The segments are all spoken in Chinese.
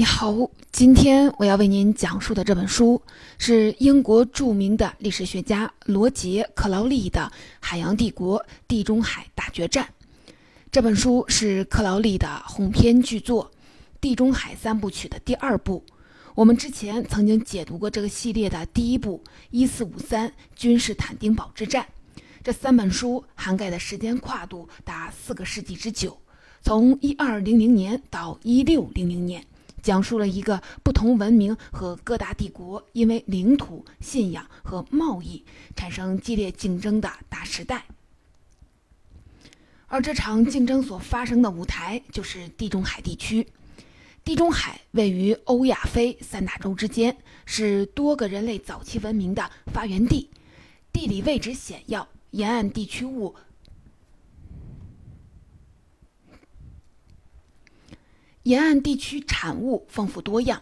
你好，今天我要为您讲述的这本书是英国著名的历史学家罗杰·克劳利的《海洋帝国：地中海大决战》。这本书是克劳利的鸿篇巨作《地中海三部曲》的第二部。我们之前曾经解读过这个系列的第一部《一四五三君士坦丁堡之战》。这三本书涵盖的时间跨度达四个世纪之久，从一二零零年到一六零零年。讲述了一个不同文明和各大帝国因为领土、信仰和贸易产生激烈竞争的大时代，而这场竞争所发生的舞台就是地中海地区。地中海位于欧亚非三大洲之间，是多个人类早期文明的发源地，地理位置险要，沿岸地区物。沿岸地区产物丰富多样，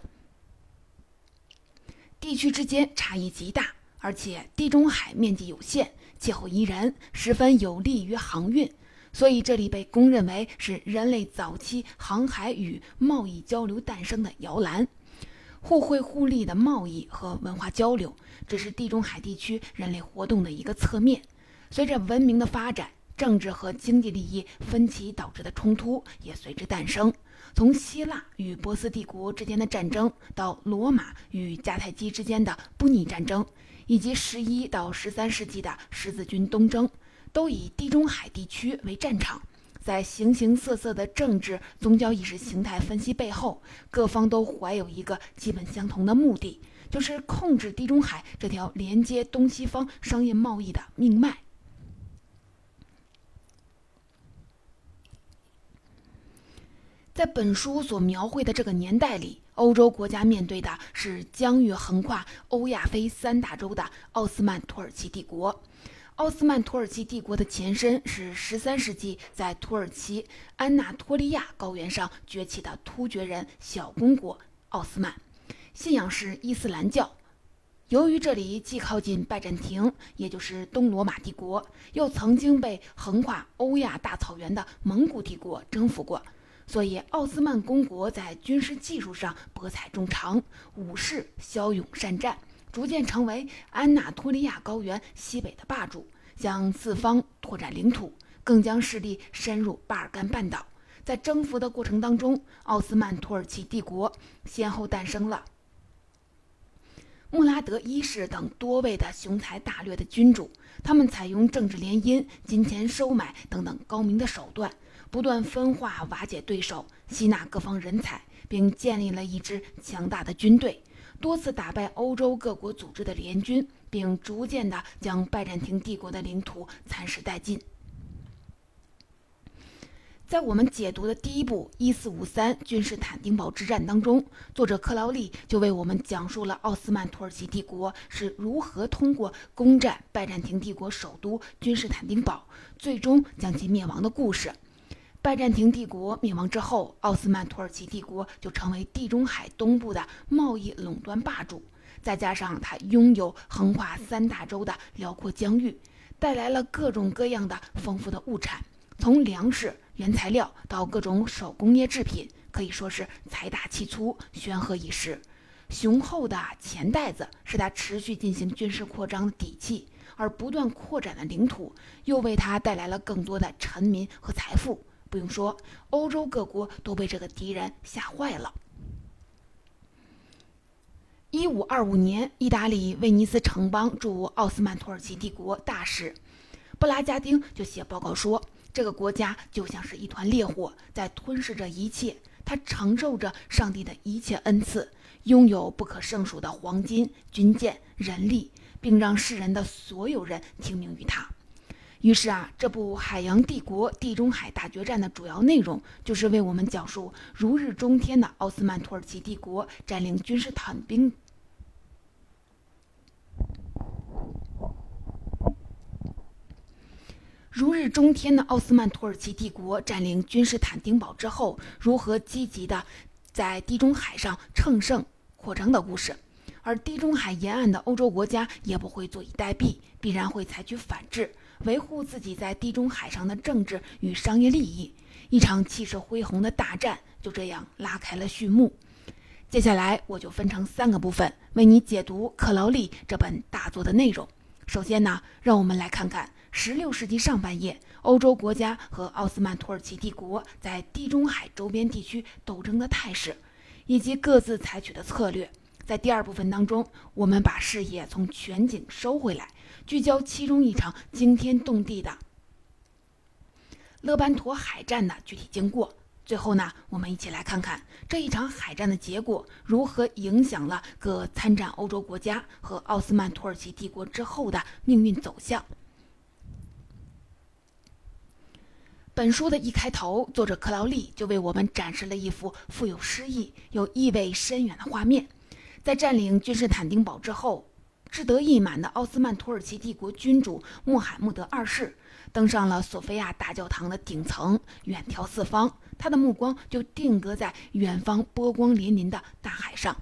地区之间差异极大，而且地中海面积有限，气候宜人，十分有利于航运，所以这里被公认为是人类早期航海与贸易交流诞生的摇篮。互惠互利的贸易和文化交流，只是地中海地区人类活动的一个侧面。随着文明的发展，政治和经济利益分歧导致的冲突也随之诞生。从希腊与波斯帝国之间的战争，到罗马与迦太基之间的布匿战争，以及十一到十三世纪的十字军东征，都以地中海地区为战场。在形形色色的政治、宗教意识形态分析背后，各方都怀有一个基本相同的目的，就是控制地中海这条连接东西方商业贸易的命脉。在本书所描绘的这个年代里，欧洲国家面对的是疆域横跨欧亚非三大洲的奥斯曼土耳其帝国。奥斯曼土耳其帝国的前身是13世纪在土耳其安纳托利亚高原上崛起的突厥人小公国奥斯曼，信仰是伊斯兰教。由于这里既靠近拜占庭，也就是东罗马帝国，又曾经被横跨欧亚大草原的蒙古帝国征服过。所以，奥斯曼公国在军事技术上博采众长，武士骁勇善战，逐渐成为安纳托利亚高原西北的霸主，向四方拓展领土，更将势力深入巴尔干半岛。在征服的过程当中，奥斯曼土耳其帝国先后诞生了穆拉德一世等多位的雄才大略的君主，他们采用政治联姻、金钱收买等等高明的手段。不断分化瓦解对手，吸纳各方人才，并建立了一支强大的军队，多次打败欧洲各国组织的联军，并逐渐地将拜占庭帝国的领土蚕食殆尽。在我们解读的第一部《一四五三君士坦丁堡之战》当中，作者克劳利就为我们讲述了奥斯曼土耳其帝国是如何通过攻占拜占庭帝国首都君士坦丁堡，最终将其灭亡的故事。拜占庭帝国灭亡之后，奥斯曼土耳其帝国就成为地中海东部的贸易垄断霸主。再加上它拥有横跨三大洲的辽阔疆域，带来了各种各样的丰富的物产，从粮食、原材料到各种手工业制品，可以说是财大气粗、煊赫一时。雄厚的钱袋子是他持续进行军事扩张的底气，而不断扩展的领土又为他带来了更多的臣民和财富。不用说，欧洲各国都被这个敌人吓坏了。一五二五年，意大利威尼斯城邦驻奥斯曼土耳其帝国大使布拉加丁就写报告说，这个国家就像是一团烈火，在吞噬着一切。它承受着上帝的一切恩赐，拥有不可胜数的黄金、军舰、人力，并让世人的所有人听命于他。于是啊，这部《海洋帝国：地中海大决战》的主要内容就是为我们讲述如日中天的奥斯曼土耳其帝国占领君士坦丁。如日中天的奥斯曼土耳其帝国占领君士坦丁堡之后，如何积极的在地中海上乘胜扩张的故事。而地中海沿岸的欧洲国家也不会坐以待毙，必然会采取反制。维护自己在地中海上的政治与商业利益，一场气势恢宏的大战就这样拉开了序幕。接下来我就分成三个部分为你解读克劳利这本大作的内容。首先呢，让我们来看看16世纪上半叶欧洲国家和奥斯曼土耳其帝国在地中海周边地区斗争的态势，以及各自采取的策略。在第二部分当中，我们把视野从全景收回来，聚焦其中一场惊天动地的勒班托海战的具体经过。最后呢，我们一起来看看这一场海战的结果如何影响了各参战欧洲国家和奥斯曼土耳其帝国之后的命运走向。本书的一开头，作者克劳利就为我们展示了一幅富有诗意又意味深远的画面。在占领君士坦丁堡之后，志得意满的奥斯曼土耳其帝国君主穆罕默德二世登上了索菲亚大教堂的顶层，远眺四方。他的目光就定格在远方波光粼粼的大海上。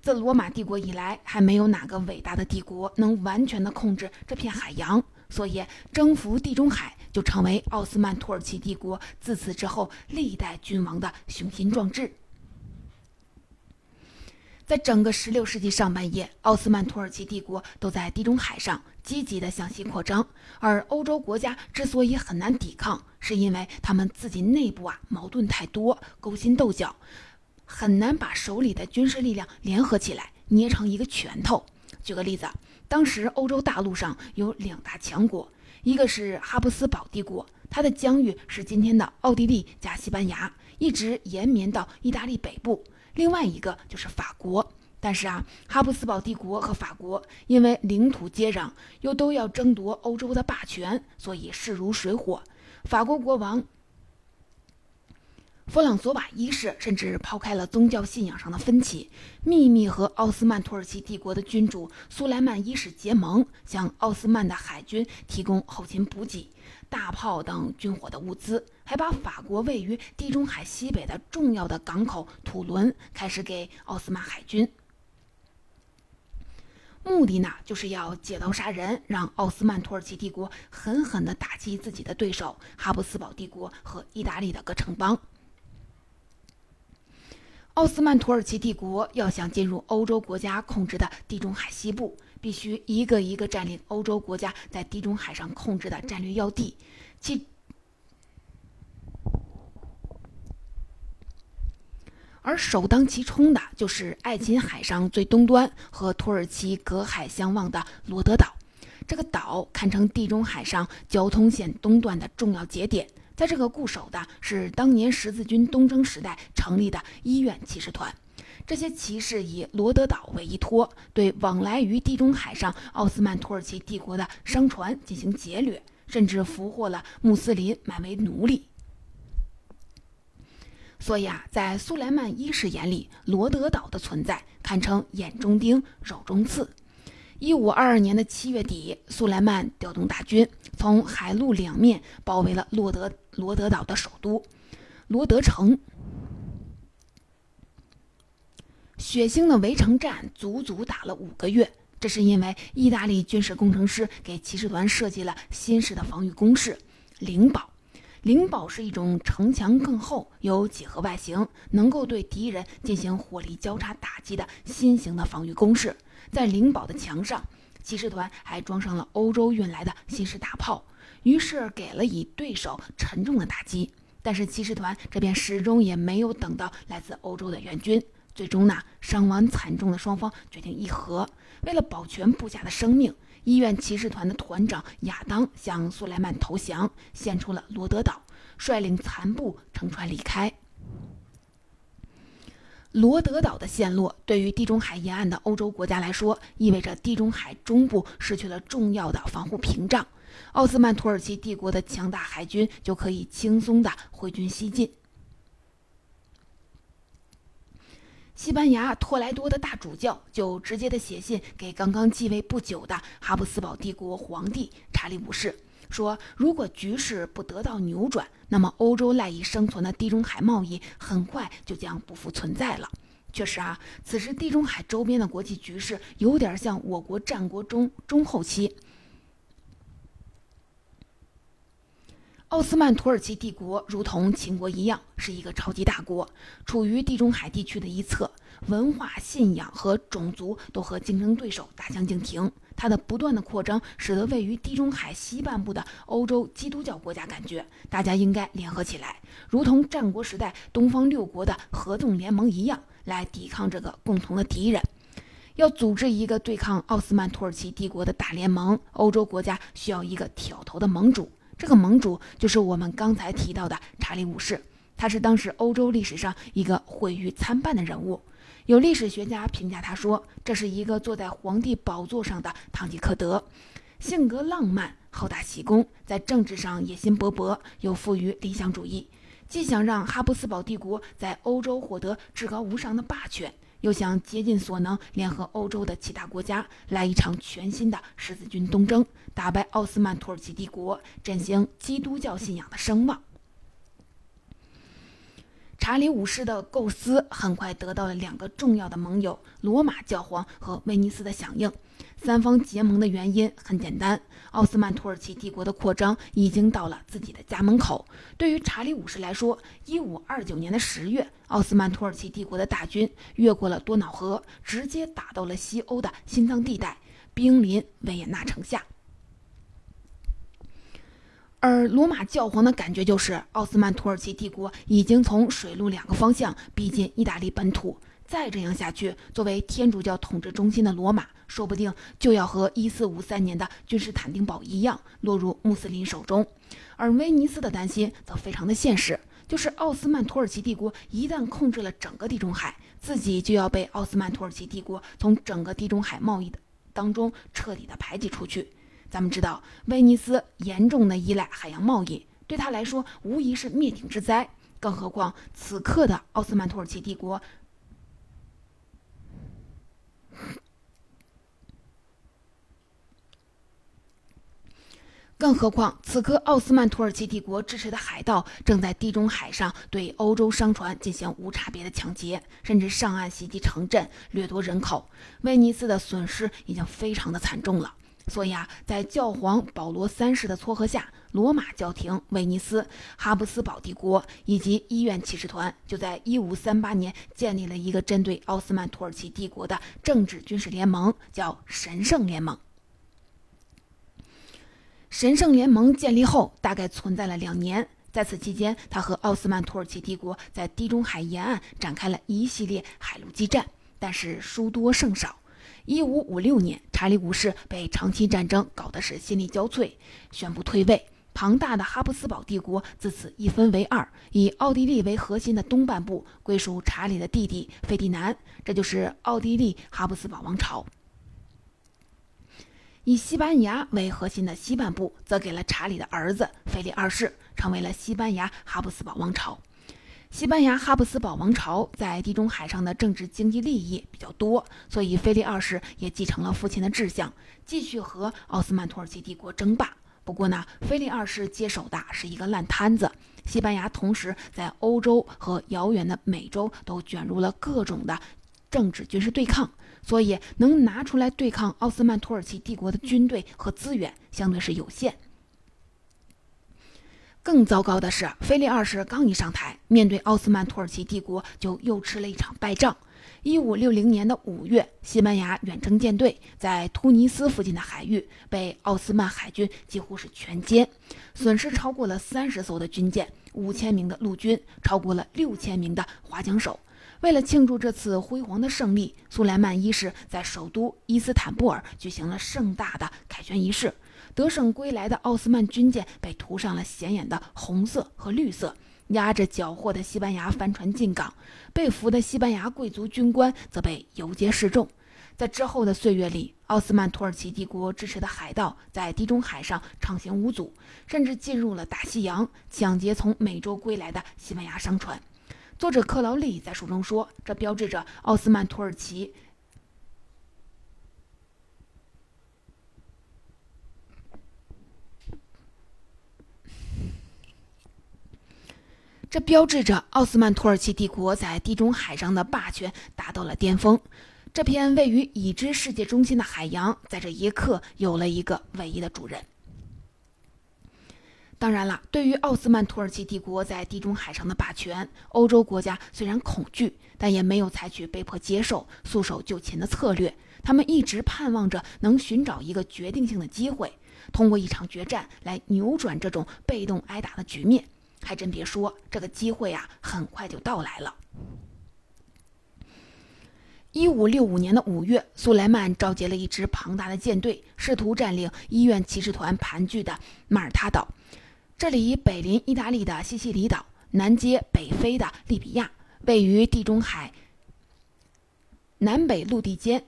自罗马帝国以来，还没有哪个伟大的帝国能完全的控制这片海洋，所以征服地中海就成为奥斯曼土耳其帝国自此之后历代君王的雄心壮志。在整个16世纪上半叶，奥斯曼土耳其帝国都在地中海上积极的向西扩张，而欧洲国家之所以很难抵抗，是因为他们自己内部啊矛盾太多，勾心斗角，很难把手里的军事力量联合起来，捏成一个拳头。举个例子，当时欧洲大陆上有两大强国，一个是哈布斯堡帝国，它的疆域是今天的奥地利加西班牙，一直延绵到意大利北部。另外一个就是法国，但是啊，哈布斯堡帝国和法国因为领土接壤，又都要争夺欧洲的霸权，所以势如水火。法国国王弗朗索瓦一世甚至抛开了宗教信仰上的分歧，秘密和奥斯曼土耳其帝国的君主苏莱曼一世结盟，向奥斯曼的海军提供后勤补给。大炮等军火的物资，还把法国位于地中海西北的重要的港口土伦开始给奥斯曼海军，目的呢就是要借刀杀人，让奥斯曼土耳其帝国狠狠地打击自己的对手哈布斯堡帝国和意大利的各城邦。奥斯曼土耳其帝国要想进入欧洲国家控制的地中海西部。必须一个一个占领欧洲国家在地中海上控制的战略要地，其而首当其冲的就是爱琴海上最东端和土耳其隔海相望的罗德岛。这个岛堪称地中海上交通线东段的重要节点，在这个固守的是当年十字军东征时代成立的医院骑士团。这些骑士以罗德岛为依托，对往来于地中海上奥斯曼土耳其帝国的商船进行劫掠，甚至俘获了穆斯林买为奴隶。所以啊，在苏莱曼一世眼里，罗德岛的存在堪称眼中钉、肉中刺。一五二二年的七月底，苏莱曼调动大军，从海陆两面包围了罗德罗德岛的首都罗德城。血腥的围城战足足打了五个月，这是因为意大利军事工程师给骑士团设计了新式的防御工事——灵堡。灵堡是一种城墙更厚、有几何外形，能够对敌人进行火力交叉打击的新型的防御工事。在灵堡的墙上，骑士团还装上了欧洲运来的新式大炮，于是给了以对手沉重的打击。但是骑士团这边始终也没有等到来自欧洲的援军。最终呢，伤亡惨重的双方决定议和。为了保全部下的生命，医院骑士团的团长亚当向苏莱曼投降，献出了罗德岛，率领残部乘船离开。罗德岛的陷落，对于地中海沿岸的欧洲国家来说，意味着地中海中部失去了重要的防护屏障，奥斯曼土耳其帝国的强大海军就可以轻松的挥军西进。西班牙托莱多的大主教就直接的写信给刚刚继位不久的哈布斯堡帝国皇帝查理五世，说如果局势不得到扭转，那么欧洲赖以生存的地中海贸易很快就将不复存在了。确实啊，此时地中海周边的国际局势有点像我国战国中中后期。奥斯曼土耳其帝国如同秦国一样，是一个超级大国，处于地中海地区的一侧，文化、信仰和种族都和竞争对手大相径庭。它的不断的扩张，使得位于地中海西半部的欧洲基督教国家感觉，大家应该联合起来，如同战国时代东方六国的合纵联盟一样，来抵抗这个共同的敌人。要组织一个对抗奥斯曼土耳其帝国的大联盟，欧洲国家需要一个挑头的盟主。这个盟主就是我们刚才提到的查理五世，他是当时欧洲历史上一个毁誉参半的人物。有历史学家评价他说，这是一个坐在皇帝宝座上的堂吉诃德，性格浪漫，好大喜功，在政治上野心勃勃，又富于理想主义，既想让哈布斯堡帝国在欧洲获得至高无上的霸权。又想竭尽所能联合欧洲的其他国家，来一场全新的十字军东征，打败奥斯曼土耳其帝国，振兴基督教信仰的声望。查理五世的构思很快得到了两个重要的盟友——罗马教皇和威尼斯的响应。三方结盟的原因很简单：奥斯曼土耳其帝国的扩张已经到了自己的家门口。对于查理五世来说，1529年的十月，奥斯曼土耳其帝国的大军越过了多瑙河，直接打到了西欧的心脏地带，兵临维也纳城下。而罗马教皇的感觉就是，奥斯曼土耳其帝国已经从水陆两个方向逼近意大利本土。再这样下去，作为天主教统治中心的罗马，说不定就要和1453年的君士坦丁堡一样，落入穆斯林手中。而威尼斯的担心则非常的现实，就是奥斯曼土耳其帝国一旦控制了整个地中海，自己就要被奥斯曼土耳其帝国从整个地中海贸易的当中彻底的排挤出去。咱们知道，威尼斯严重的依赖海洋贸易，对他来说无疑是灭顶之灾。更何况，此刻的奥斯曼土耳其帝国，更何况此刻奥斯曼土耳其帝国支持的海盗正在地中海上对欧洲商船进行无差别的抢劫，甚至上岸袭击城镇，掠夺人口。威尼斯的损失已经非常的惨重了。所以啊，在教皇保罗三世的撮合下，罗马教廷、威尼斯、哈布斯堡帝国以及医院骑士团，就在1538年建立了一个针对奥斯曼土耳其帝国的政治军事联盟，叫神圣联盟。神圣联盟建立后，大概存在了两年，在此期间，他和奥斯曼土耳其帝国在地中海沿岸展开了一系列海陆激战，但是输多胜少。一五五六年，查理五世被长期战争搞得是心力交瘁，宣布退位。庞大的哈布斯堡帝国自此一分为二，以奥地利为核心的东半部归属查理的弟弟费迪南，这就是奥地利哈布斯堡王朝；以西班牙为核心的西半部则给了查理的儿子腓力二世，成为了西班牙哈布斯堡王朝。西班牙哈布斯堡王朝在地中海上的政治经济利益比较多，所以菲利二世也继承了父亲的志向，继续和奥斯曼土耳其帝国争霸。不过呢，菲利二世接手的是一个烂摊子。西班牙同时在欧洲和遥远的美洲都卷入了各种的政治军事对抗，所以能拿出来对抗奥斯曼土耳其帝国的军队和资源相对是有限。更糟糕的是，菲利二世刚一上台，面对奥斯曼土耳其帝国，就又吃了一场败仗。一五六零年的五月，西班牙远征舰队在突尼斯附近的海域被奥斯曼海军几乎是全歼，损失超过了三十艘的军舰、五千名的陆军、超过了六千名的划桨手。为了庆祝这次辉煌的胜利，苏莱曼一世在首都伊斯坦布尔举行了盛大的凯旋仪式。得胜归来的奥斯曼军舰被涂上了显眼的红色和绿色，压着缴获的西班牙帆船进港，被俘的西班牙贵族军官则被游街示众。在之后的岁月里，奥斯曼土耳其帝国支持的海盗在地中海上畅行无阻，甚至进入了大西洋，抢劫从美洲归来的西班牙商船。作者克劳利在书中说：“这标志着奥斯曼土耳其。”这标志着奥斯曼土耳其帝国在地中海上的霸权达到了巅峰。这片位于已知世界中心的海洋，在这一刻有了一个唯一的主人。当然了，对于奥斯曼土耳其帝国在地中海上的霸权，欧洲国家虽然恐惧，但也没有采取被迫接受、束手就擒的策略。他们一直盼望着能寻找一个决定性的机会，通过一场决战来扭转这种被动挨打的局面。还真别说，这个机会啊，很快就到来了。一五六五年的五月，苏莱曼召集了一支庞大的舰队，试图占领医院骑士团盘踞的马耳他岛。这里北临意大利的西西里岛，南接北非的利比亚，位于地中海南北陆地间，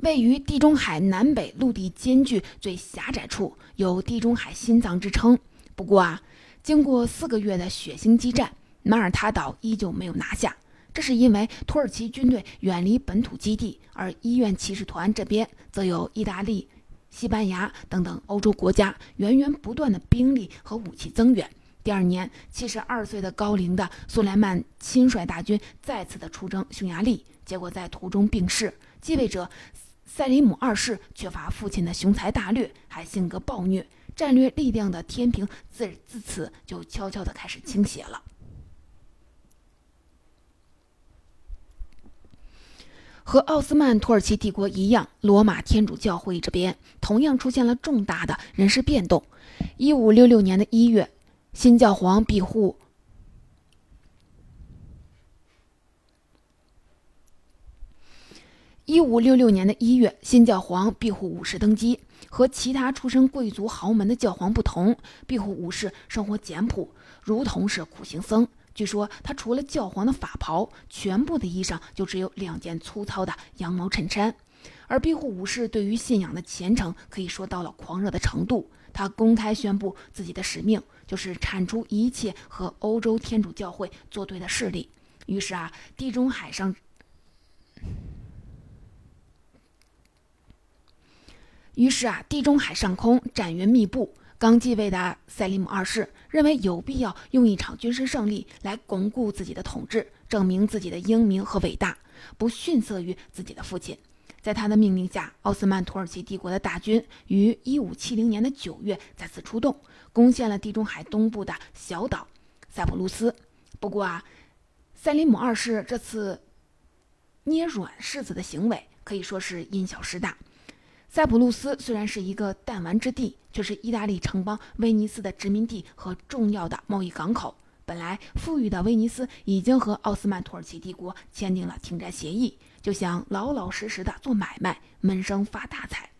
位于地中海南北陆地间距最狭窄处，有“地中海心脏”之称。不过啊，经过四个月的血腥激战，马耳他岛依旧没有拿下。这是因为土耳其军队远离本土基地，而医院骑士团这边则有意大利、西班牙等等欧洲国家源源不断的兵力和武器增援。第二年，七十二岁的高龄的苏莱曼亲率大军再次的出征匈牙利，结果在途中病逝。继位者塞里姆二世缺乏父亲的雄才大略，还性格暴虐，战略力量的天平自自此就悄悄的开始倾斜了。和奥斯曼土耳其帝国一样，罗马天主教会这边同样出现了重大的人事变动。一五六六年的一月，新教皇庇护一五六六年的一月，新教皇庇护五世登基。和其他出身贵族豪门的教皇不同，庇护五世生活简朴，如同是苦行僧。据说他除了教皇的法袍，全部的衣裳就只有两件粗糙的羊毛衬衫。而庇护武士对于信仰的虔诚可以说到了狂热的程度。他公开宣布自己的使命就是铲除一切和欧洲天主教会作对的势力。于是啊，地中海上，于是啊，地中海上空战云密布。刚继位的塞利姆二世认为有必要用一场军事胜利来巩固自己的统治，证明自己的英明和伟大，不逊色于自己的父亲。在他的命令下，奥斯曼土耳其帝国的大军于1570年的9月再次出动，攻陷了地中海东部的小岛塞浦路斯。不过啊，塞利姆二世这次捏软柿子的行为可以说是因小失大。塞浦路斯虽然是一个弹丸之地，却是意大利城邦威尼斯的殖民地和重要的贸易港口。本来富裕的威尼斯已经和奥斯曼土耳其帝国签订了停战协议，就想老老实实的做买卖，闷声发大财。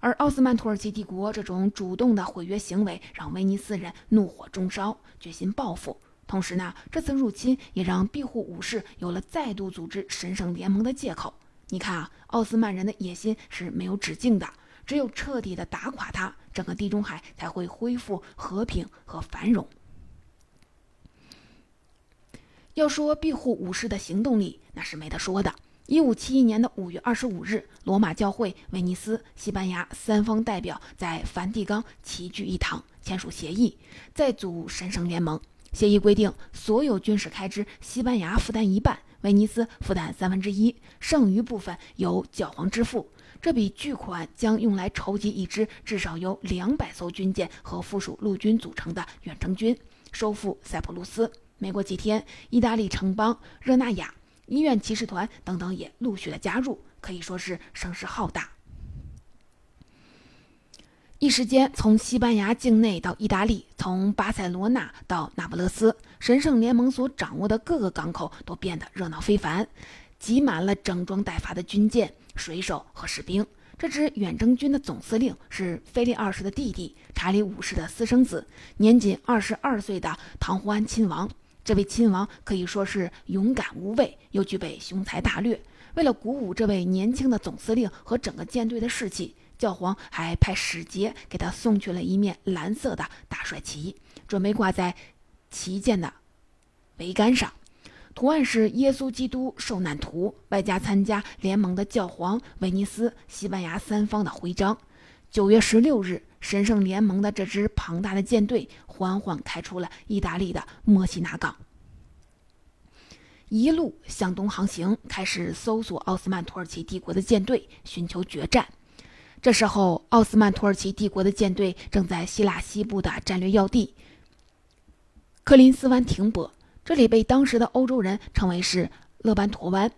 而奥斯曼土耳其帝国这种主动的毁约行为，让威尼斯人怒火中烧，决心报复。同时呢，这次入侵也让庇护武士有了再度组织神圣联盟的借口。你看啊，奥斯曼人的野心是没有止境的，只有彻底的打垮他，整个地中海才会恢复和平和繁荣。要说庇护武士的行动力，那是没得说的。一五七一年的五月二十五日，罗马教会、威尼斯、西班牙三方代表在梵蒂冈齐聚一堂，签署协议，再组神圣联盟。协议规定，所有军事开支，西班牙负担一半。威尼斯负担三分之一，剩余部分由教皇支付。这笔巨款将用来筹集一支至少由两百艘军舰和附属陆军组成的远征军，收复塞浦路斯。没过几天，意大利城邦、热那亚、医院骑士团等等也陆续的加入，可以说是声势浩大。一时间，从西班牙境内到意大利，从巴塞罗那到那不勒斯，神圣联盟所掌握的各个港口都变得热闹非凡，挤满了整装待发的军舰、水手和士兵。这支远征军的总司令是菲利二世的弟弟查理五世的私生子，年仅二十二岁的唐胡安亲王。这位亲王可以说是勇敢无畏，又具备雄才大略。为了鼓舞这位年轻的总司令和整个舰队的士气。教皇还派使节给他送去了一面蓝色的大帅旗，准备挂在旗舰的桅杆上，图案是耶稣基督受难图，外加参加联盟的教皇、威尼斯、西班牙三方的徽章。九月十六日，神圣联盟的这支庞大的舰队缓缓开出了意大利的墨西拿港，一路向东航行，开始搜索奥斯曼土耳其帝国的舰队，寻求决战。这时候，奥斯曼土耳其帝国的舰队正在希腊西部的战略要地克林斯湾停泊，这里被当时的欧洲人称为是勒班陀湾，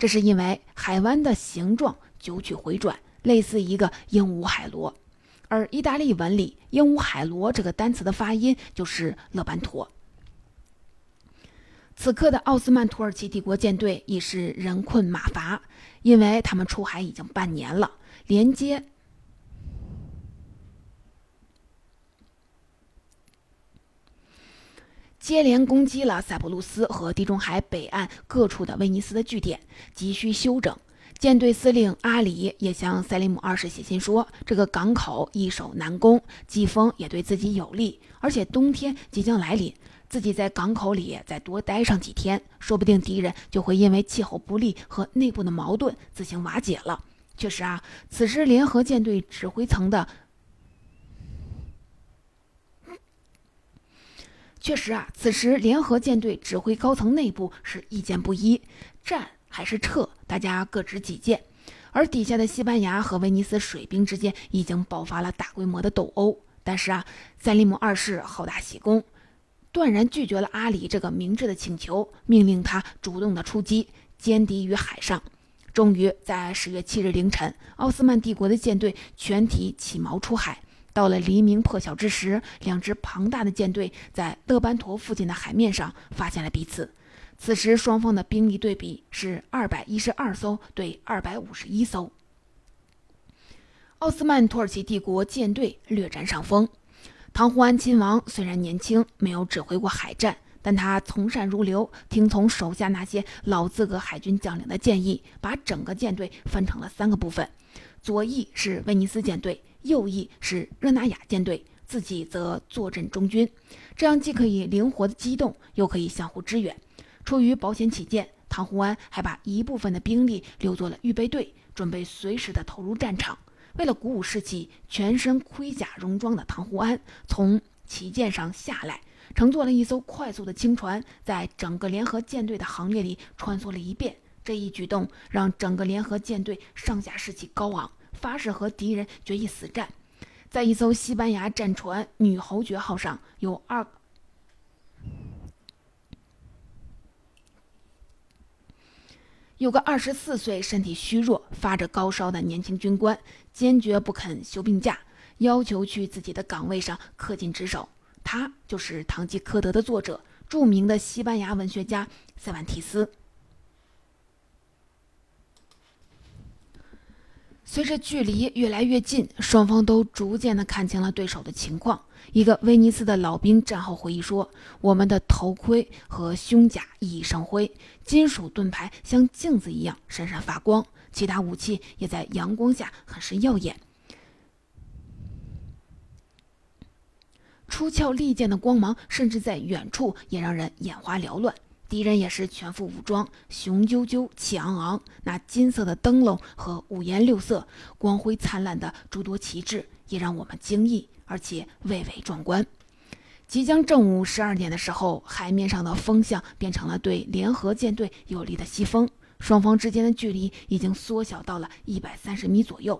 这是因为海湾的形状九曲回转，类似一个鹦鹉海螺。而意大利文里“鹦鹉海螺”这个单词的发音就是勒班陀。此刻的奥斯曼土耳其帝国舰队已是人困马乏，因为他们出海已经半年了，连接接连攻击了塞浦路斯和地中海北岸各处的威尼斯的据点，急需休整。舰队司令阿里也向塞利姆二世写信说：“这个港口易守难攻，季风也对自己有利，而且冬天即将来临，自己在港口里再多待上几天，说不定敌人就会因为气候不利和内部的矛盾自行瓦解了。”确实啊，此时联合舰队指挥层的确实啊，此时联合舰队指挥高层内部是意见不一，战。还是撤，大家各执己见。而底下的西班牙和威尼斯水兵之间已经爆发了大规模的斗殴。但是啊，塞利姆二世好大喜功，断然拒绝了阿里这个明智的请求，命令他主动的出击，歼敌于海上。终于在十月七日凌晨，奥斯曼帝国的舰队全体起锚出海。到了黎明破晓之时，两支庞大的舰队在勒班陀附近的海面上发现了彼此。此时，双方的兵力对比是二百一十二艘对二百五十一艘。奥斯曼土耳其帝国舰队略占上风。唐胡安亲王虽然年轻，没有指挥过海战，但他从善如流，听从手下那些老资格海军将领的建议，把整个舰队分成了三个部分：左翼是威尼斯舰队，右翼是热那亚舰队，自己则坐镇中军。这样既可以灵活的机动，又可以相互支援。出于保险起见，唐胡安还把一部分的兵力留作了预备队，准备随时的投入战场。为了鼓舞士气，全身盔甲戎装的唐胡安从旗舰上下来，乘坐了一艘快速的轻船，在整个联合舰队的行列里穿梭了一遍。这一举动让整个联合舰队上下士气高昂，发誓和敌人决一死战。在一艘西班牙战船“女侯爵号”上，有二。有个二十四岁、身体虚弱、发着高烧的年轻军官，坚决不肯休病假，要求去自己的岗位上恪尽职守。他就是《堂吉诃德》的作者，著名的西班牙文学家塞万提斯。随着距离越来越近，双方都逐渐的看清了对手的情况。一个威尼斯的老兵战后回忆说：“我们的头盔和胸甲熠熠生辉，金属盾牌像镜子一样闪闪发光，其他武器也在阳光下很是耀眼。出鞘利剑的光芒，甚至在远处也让人眼花缭乱。敌人也是全副武装，雄赳赳，气昂昂，那金色的灯笼和五颜六色、光辉灿烂的诸多旗帜，也让我们惊异。”而且蔚为壮观。即将正午十二点的时候，海面上的风向变成了对联合舰队有利的西风，双方之间的距离已经缩小到了一百三十米左右。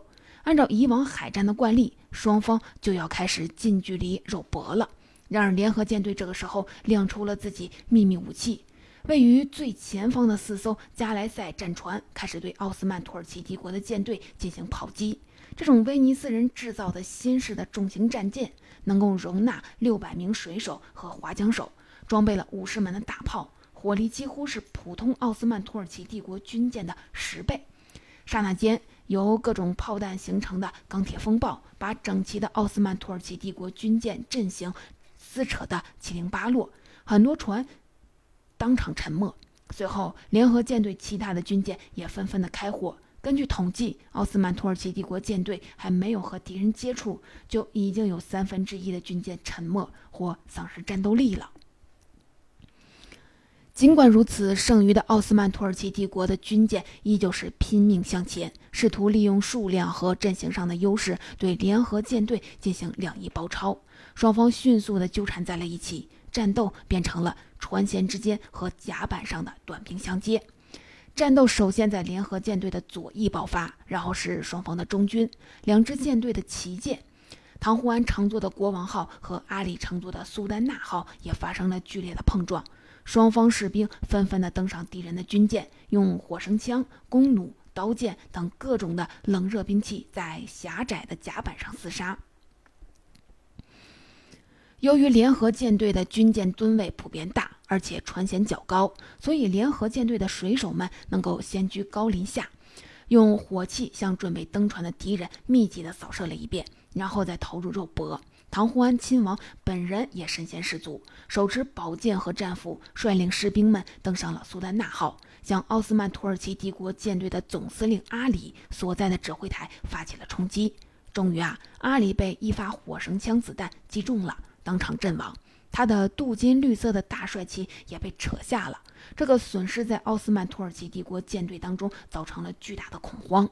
按照以往海战的惯例，双方就要开始近距离肉搏了。然而，联合舰队这个时候亮出了自己秘密武器，位于最前方的四艘加莱塞战船开始对奥斯曼土耳其帝国的舰队进行炮击。这种威尼斯人制造的新式的重型战舰，能够容纳六百名水手和划桨手，装备了五十门的大炮，火力几乎是普通奥斯曼土耳其帝国军舰的十倍。刹那间，由各种炮弹形成的钢铁风暴，把整齐的奥斯曼土耳其帝国军舰阵型撕扯得七零八落，很多船当场沉没。随后，联合舰队其他的军舰也纷纷的开火。根据统计，奥斯曼土耳其帝国舰队还没有和敌人接触，就已经有三分之一的军舰沉没或丧失战斗力了。尽管如此，剩余的奥斯曼土耳其帝国的军舰依旧是拼命向前，试图利用数量和阵型上的优势对联合舰队进行两翼包抄。双方迅速地纠缠在了一起，战斗变成了船舷之间和甲板上的短兵相接。战斗首先在联合舰队的左翼爆发，然后是双方的中军，两支舰队的旗舰。唐胡安乘坐的国王号和阿里乘坐的苏丹纳号也发生了剧烈的碰撞，双方士兵纷纷的登上敌人的军舰，用火绳枪、弓弩、刀剑等各种的冷热兵器在狭窄的甲板上厮杀。由于联合舰队的军舰吨位普遍大，而且船舷较高，所以联合舰队的水手们能够先居高临下，用火器向准备登船的敌人密集的扫射了一遍。然后再投入肉搏。唐胡安亲王本人也身先士卒，手持宝剑和战斧，率领士兵们登上了苏丹纳号，向奥斯曼土耳其帝国舰队的总司令阿里所在的指挥台发起了冲击。终于啊，阿里被一发火绳枪子弹击中了，当场阵亡。他的镀金绿色的大帅旗也被扯下了。这个损失在奥斯曼土耳其帝国舰队当中造成了巨大的恐慌。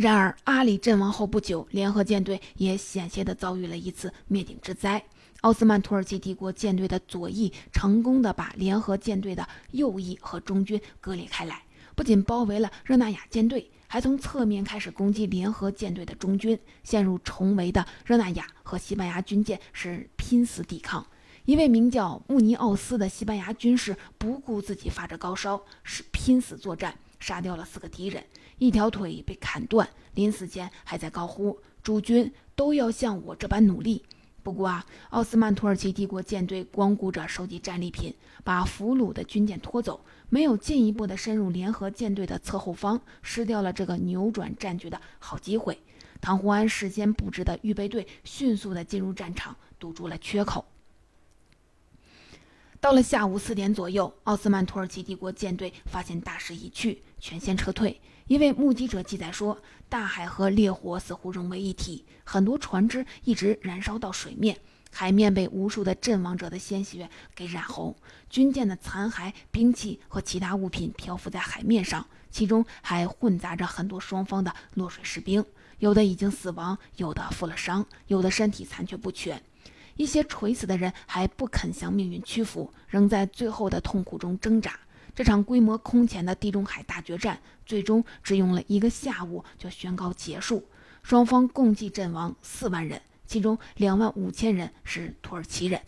然而，阿里阵亡后不久，联合舰队也险些地遭遇了一次灭顶之灾。奥斯曼土耳其帝国舰队的左翼成功地把联合舰队的右翼和中军割裂开来，不仅包围了热那亚舰队，还从侧面开始攻击联合舰队的中军。陷入重围的热那亚和西班牙军舰是拼死抵抗。一位名叫穆尼奥斯的西班牙军士不顾自己发着高烧，是拼死作战，杀掉了四个敌人。一条腿被砍断，临死前还在高呼：“诸军都要像我这般努力。”不过啊，奥斯曼土耳其帝国舰队光顾着收集战利品，把俘虏的军舰拖走，没有进一步的深入联合舰队的侧后方，失掉了这个扭转战局的好机会。唐胡安事先布置的预备队迅速的进入战场，堵住了缺口。到了下午四点左右，奥斯曼土耳其帝国舰队发现大势已去，全线撤退。一位目击者记载说，大海和烈火似乎融为一体，很多船只一直燃烧到水面，海面被无数的阵亡者的鲜血给染红，军舰的残骸、兵器和其他物品漂浮在海面上，其中还混杂着很多双方的落水士兵，有的已经死亡，有的负了伤，有的身体残缺不全，一些垂死的人还不肯向命运屈服，仍在最后的痛苦中挣扎。这场规模空前的地中海大决战，最终只用了一个下午就宣告结束。双方共计阵亡四万人，其中两万五千人是土耳其人。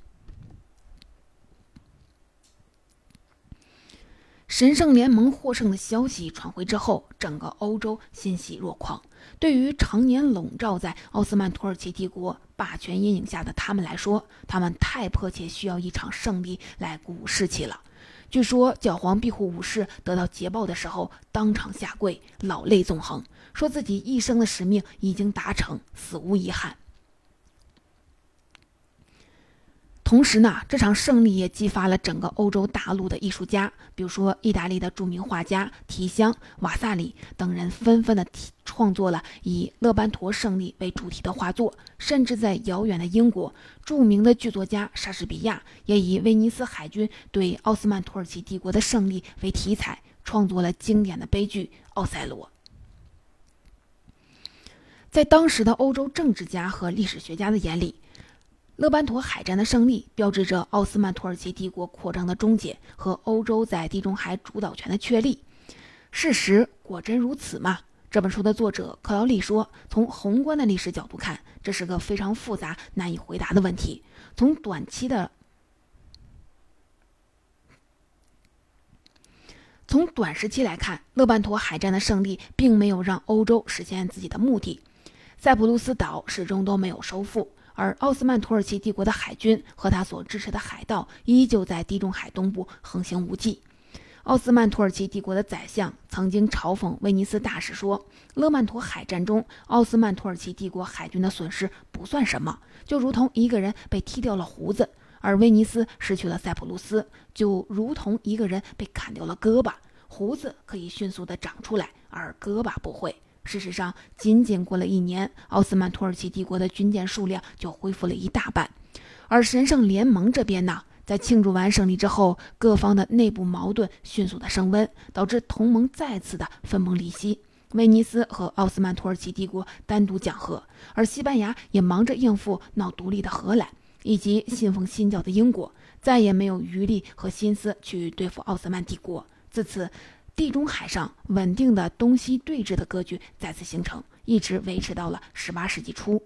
神圣联盟获胜的消息传回之后，整个欧洲欣喜若狂。对于常年笼罩在奥斯曼土耳其帝国霸权阴影下的他们来说，他们太迫切需要一场胜利来鼓舞士气了。据说教皇庇护武士得到捷报的时候，当场下跪，老泪纵横，说自己一生的使命已经达成，死无遗憾。同时呢，这场胜利也激发了整个欧洲大陆的艺术家，比如说意大利的著名画家提香、瓦萨里等人，纷纷的创作了以勒班陀胜利为主题的画作。甚至在遥远的英国，著名的剧作家莎士比亚也以威尼斯海军对奥斯曼土耳其帝国的胜利为题材，创作了经典的悲剧《奥赛罗》。在当时的欧洲政治家和历史学家的眼里，勒班陀海战的胜利，标志着奥斯曼土耳其帝国扩张的终结和欧洲在地中海主导权的确立。事实果真如此吗？这本书的作者克劳利说：“从宏观的历史角度看，这是个非常复杂、难以回答的问题。从短期的，从短时期来看，勒班陀海战的胜利并没有让欧洲实现自己的目的，塞浦路斯岛始终都没有收复。”而奥斯曼土耳其帝国的海军和他所支持的海盗依旧在地中海东部横行无忌。奥斯曼土耳其帝国的宰相曾经嘲讽威尼斯大使说：“勒曼图海战中，奥斯曼土耳其帝国海军的损失不算什么，就如同一个人被剃掉了胡子；而威尼斯失去了塞浦路斯，就如同一个人被砍掉了胳膊。胡子可以迅速地长出来，而胳膊不会。”事实上，仅仅过了一年，奥斯曼土耳其帝国的军舰数量就恢复了一大半。而神圣联盟这边呢，在庆祝完胜利之后，各方的内部矛盾迅速的升温，导致同盟再次的分崩离析。威尼斯和奥斯曼土耳其帝国单独讲和，而西班牙也忙着应付闹独立的荷兰以及信奉新教的英国，再也没有余力和心思去对付奥斯曼帝国。自此，地中海上稳定的东西对峙的格局再次形成，一直维持到了18世纪初。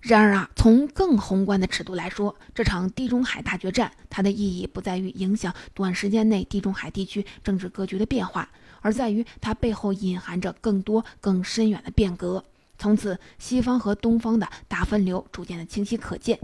然而啊，从更宏观的尺度来说，这场地中海大决战，它的意义不在于影响短时间内地中海地区政治格局的变化，而在于它背后隐含着更多、更深远的变革。从此，西方和东方的大分流逐渐的清晰可见。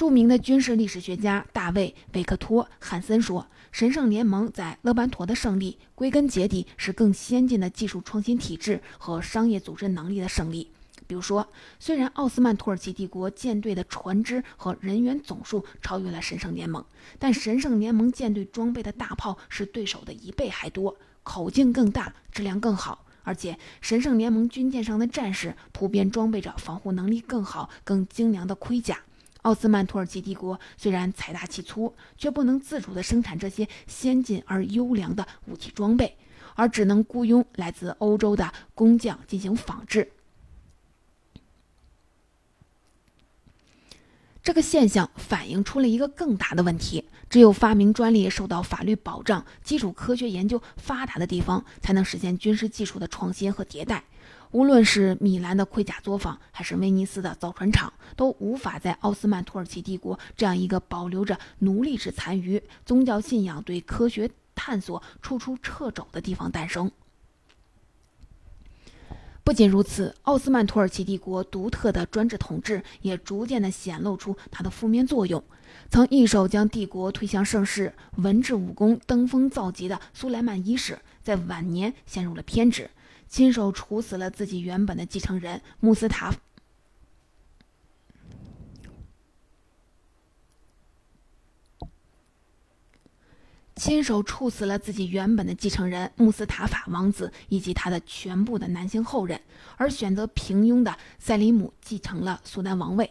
著名的军事历史学家大卫·维克托·汉森说：“神圣联盟在勒班陀的胜利，归根结底是更先进的技术创新体制和商业组织能力的胜利。”比如说，虽然奥斯曼土耳其帝国舰队的船只和人员总数超越了神圣联盟，但神圣联盟舰队装备的大炮是对手的一倍还多，口径更大，质量更好。而且，神圣联盟军舰上的战士普遍装备着防护能力更好、更精良的盔甲。奥斯曼土耳其帝国虽然财大气粗，却不能自主地生产这些先进而优良的武器装备，而只能雇佣来自欧洲的工匠进行仿制。这个现象反映出了一个更大的问题：只有发明专利受到法律保障、基础科学研究发达的地方，才能实现军事技术的创新和迭代。无论是米兰的盔甲作坊，还是威尼斯的造船厂，都无法在奥斯曼土耳其帝国这样一个保留着奴隶制残余、宗教信仰对科学探索处处掣肘的地方诞生。不仅如此，奥斯曼土耳其帝国独特的专制统治也逐渐地显露出它的负面作用。曾一手将帝国推向盛世、文治武功登峰造极的苏莱曼一世，在晚年陷入了偏执，亲手处死了自己原本的继承人穆斯塔。亲手处死了自己原本的继承人穆斯塔法王子以及他的全部的男性后人，而选择平庸的塞里姆继承了苏丹王位。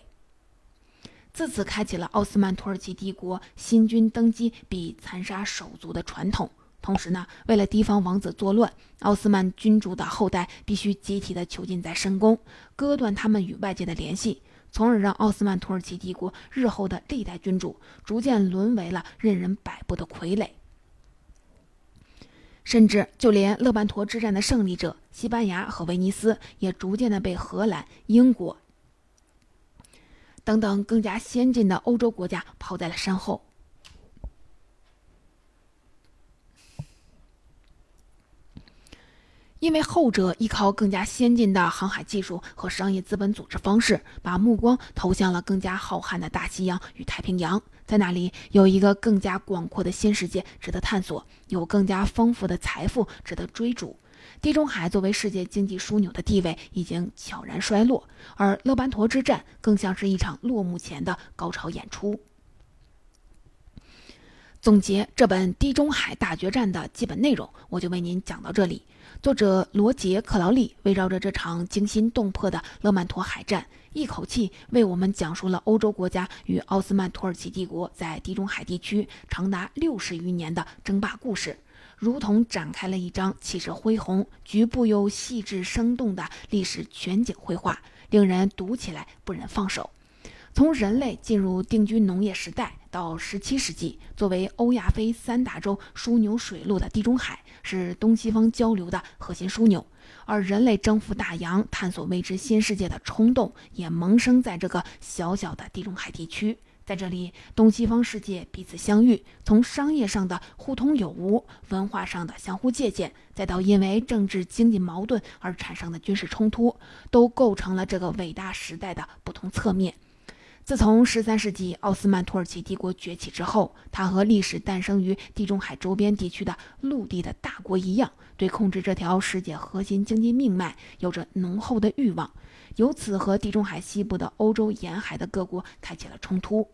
自此，开启了奥斯曼土耳其帝国新君登基必残杀手足的传统。同时呢，为了提防王子作乱，奥斯曼君主的后代必须集体的囚禁在深宫，割断他们与外界的联系，从而让奥斯曼土耳其帝国日后的历代君主逐渐沦为了任人摆布的傀儡。甚至就连勒班陀之战的胜利者西班牙和威尼斯，也逐渐的被荷兰、英国等等更加先进的欧洲国家抛在了身后。因为后者依靠更加先进的航海技术和商业资本组织方式，把目光投向了更加浩瀚的大西洋与太平洋。在那里有一个更加广阔的新世界值得探索，有更加丰富的财富值得追逐。地中海作为世界经济枢纽的地位已经悄然衰落，而勒班陀之战更像是一场落幕前的高潮演出。总结这本《地中海大决战》的基本内容，我就为您讲到这里。作者罗杰·克劳利围绕着这场惊心动魄的勒曼陀海战。一口气为我们讲述了欧洲国家与奥斯曼土耳其帝国在地中海地区长达六十余年的争霸故事，如同展开了一张气势恢宏、局部又细致生动的历史全景绘画，令人读起来不忍放手。从人类进入定居农业时代到17世纪，作为欧亚非三大洲枢纽水路的地中海是东西方交流的核心枢纽。而人类征服大洋、探索未知新世界的冲动，也萌生在这个小小的地中海地区。在这里，东西方世界彼此相遇，从商业上的互通有无、文化上的相互借鉴，再到因为政治经济矛盾而产生的军事冲突，都构成了这个伟大时代的不同侧面。自从十三世纪奥斯曼土耳其帝国崛起之后，它和历史诞生于地中海周边地区的陆地的大国一样，对控制这条世界核心经济命脉有着浓厚的欲望，由此和地中海西部的欧洲沿海的各国开启了冲突。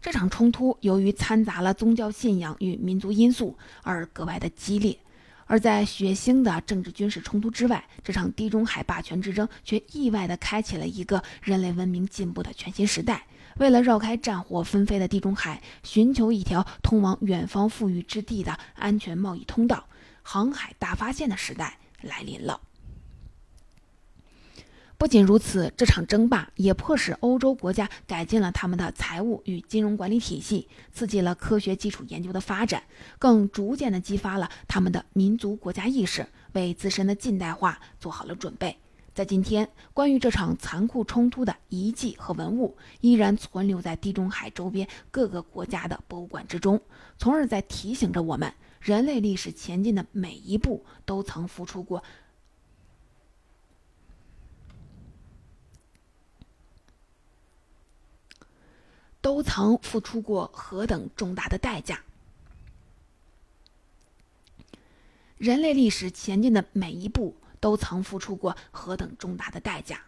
这场冲突由于掺杂了宗教信仰与民族因素，而格外的激烈。而在血腥的政治军事冲突之外，这场地中海霸权之争却意外地开启了一个人类文明进步的全新时代。为了绕开战火纷飞的地中海，寻求一条通往远方富裕之地的安全贸易通道，航海大发现的时代来临了。不仅如此，这场争霸也迫使欧洲国家改进了他们的财务与金融管理体系，刺激了科学基础研究的发展，更逐渐地激发了他们的民族国家意识，为自身的近代化做好了准备。在今天，关于这场残酷冲突的遗迹和文物依然存留在地中海周边各个国家的博物馆之中，从而在提醒着我们，人类历史前进的每一步都曾付出过，都曾付出过何等重大的代价。人类历史前进的每一步。都曾付出过何等重大的代价。